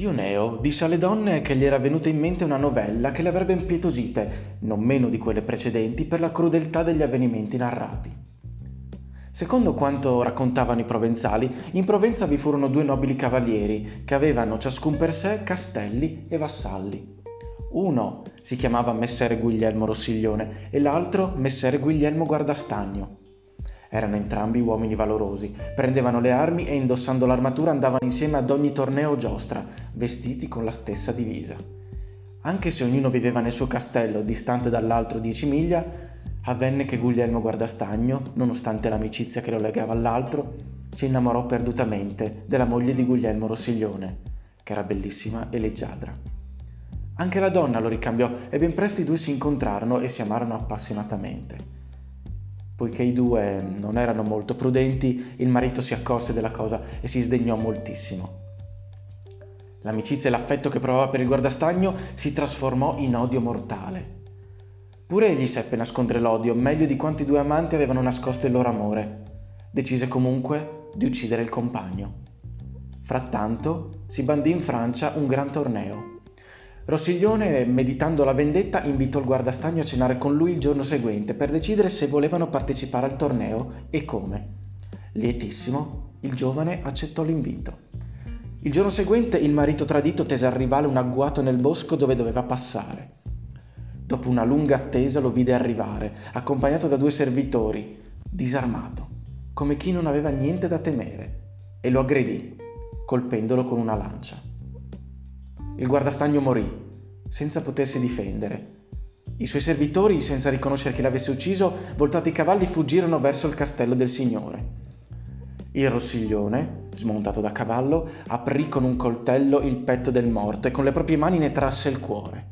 Dioneo disse alle donne che gli era venuta in mente una novella che le avrebbe impietosite, non meno di quelle precedenti, per la crudeltà degli avvenimenti narrati. Secondo quanto raccontavano i provenzali, in Provenza vi furono due nobili cavalieri che avevano ciascun per sé castelli e vassalli. Uno si chiamava Messere Guglielmo Rossiglione e l'altro Messere Guglielmo Guardastagno. Erano entrambi uomini valorosi, prendevano le armi e indossando l'armatura andavano insieme ad ogni torneo o giostra, vestiti con la stessa divisa. Anche se ognuno viveva nel suo castello, distante dall'altro dieci miglia, avvenne che Guglielmo Guardastagno, nonostante l'amicizia che lo legava all'altro, si innamorò perdutamente della moglie di Guglielmo Rossiglione, che era bellissima e leggiadra. Anche la donna lo ricambiò e ben presto i due si incontrarono e si amarono appassionatamente. Poiché i due non erano molto prudenti, il marito si accorse della cosa e si sdegnò moltissimo. L'amicizia e l'affetto che provava per il guardastagno si trasformò in odio mortale. Pure egli seppe nascondere l'odio meglio di quanto i due amanti avevano nascosto il loro amore. Decise comunque di uccidere il compagno. Frattanto si bandì in Francia un gran torneo. Rossiglione, meditando la vendetta, invitò il guardastagno a cenare con lui il giorno seguente per decidere se volevano partecipare al torneo e come. Lietissimo, il giovane accettò l'invito. Il giorno seguente il marito tradito tese al rivale un agguato nel bosco dove doveva passare. Dopo una lunga attesa lo vide arrivare, accompagnato da due servitori, disarmato, come chi non aveva niente da temere, e lo aggredì, colpendolo con una lancia. Il guardastagno morì, senza potersi difendere. I suoi servitori, senza riconoscere chi l'avesse ucciso, voltati i cavalli, fuggirono verso il castello del signore. Il rossiglione, smontato da cavallo, aprì con un coltello il petto del morto e con le proprie mani ne trasse il cuore.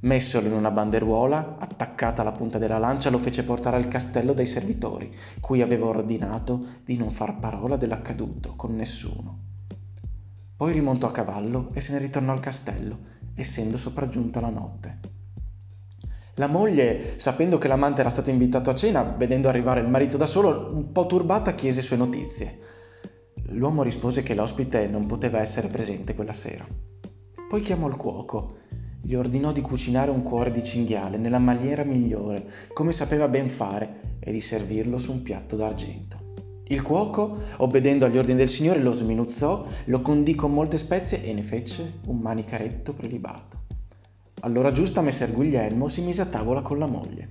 Messolo in una banderuola, attaccata alla punta della lancia, lo fece portare al castello dai servitori, cui aveva ordinato di non far parola dell'accaduto con nessuno. Poi rimontò a cavallo e se ne ritornò al castello, essendo sopraggiunta la notte. La moglie, sapendo che l'amante era stato invitato a cena, vedendo arrivare il marito da solo, un po' turbata chiese sue notizie. L'uomo rispose che l'ospite non poteva essere presente quella sera. Poi chiamò il cuoco, gli ordinò di cucinare un cuore di cinghiale nella maniera migliore, come sapeva ben fare, e di servirlo su un piatto d'argento. Il cuoco, obbedendo agli ordini del Signore, lo sminuzzò, lo condì con molte spezie e ne fece un manicaretto prelibato. Allora giusta messer Guglielmo si mise a tavola con la moglie.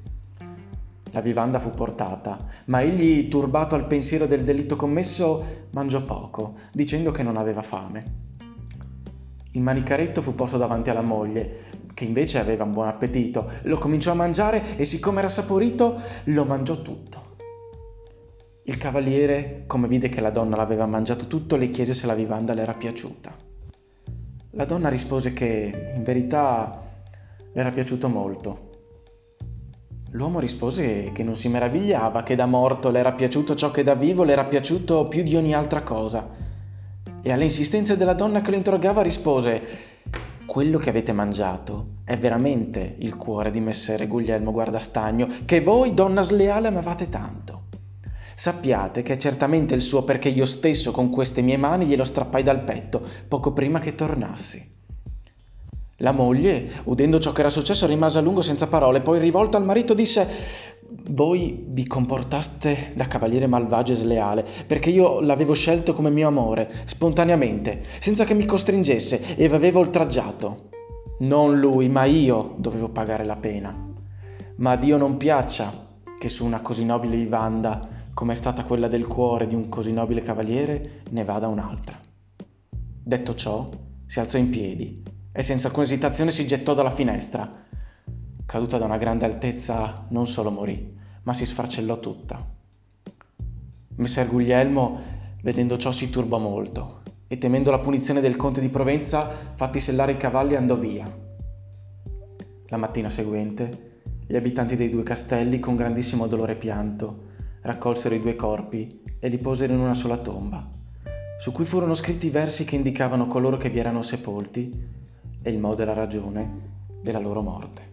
La vivanda fu portata, ma egli, turbato al pensiero del delitto commesso, mangiò poco, dicendo che non aveva fame. Il manicaretto fu posto davanti alla moglie, che invece aveva un buon appetito. Lo cominciò a mangiare e siccome era saporito, lo mangiò tutto. Il cavaliere, come vide che la donna l'aveva mangiato tutto, le chiese se la vivanda le era piaciuta. La donna rispose che, in verità, le era piaciuto molto. L'uomo rispose che non si meravigliava, che da morto le era piaciuto ciò che da vivo le era piaciuto più di ogni altra cosa. E alle insistenze della donna che lo interrogava rispose quello che avete mangiato è veramente il cuore di messere Guglielmo Guardastagno, che voi, donna sleale, amavate tanto. Sappiate che è certamente il suo perché io stesso con queste mie mani glielo strappai dal petto poco prima che tornassi. La moglie, udendo ciò che era successo, rimase a lungo senza parole, poi rivolta al marito disse voi vi comportaste da cavaliere malvagio e sleale, perché io l'avevo scelto come mio amore, spontaneamente, senza che mi costringesse e v'avevo oltraggiato. Non lui, ma io dovevo pagare la pena. Ma a Dio non piaccia che su una così nobile vivanda come è stata quella del cuore di un così nobile cavaliere, ne vada un'altra. Detto ciò, si alzò in piedi e senza alcuna esitazione si gettò dalla finestra. Caduta da una grande altezza, non solo morì, ma si sfracellò tutta. Messer Guglielmo, vedendo ciò, si turbò molto e temendo la punizione del conte di Provenza, fatti sellare i cavalli, andò via. La mattina seguente, gli abitanti dei due castelli, con grandissimo dolore e pianto, raccolsero i due corpi e li posero in una sola tomba, su cui furono scritti versi che indicavano coloro che vi erano sepolti e il modo e la ragione della loro morte.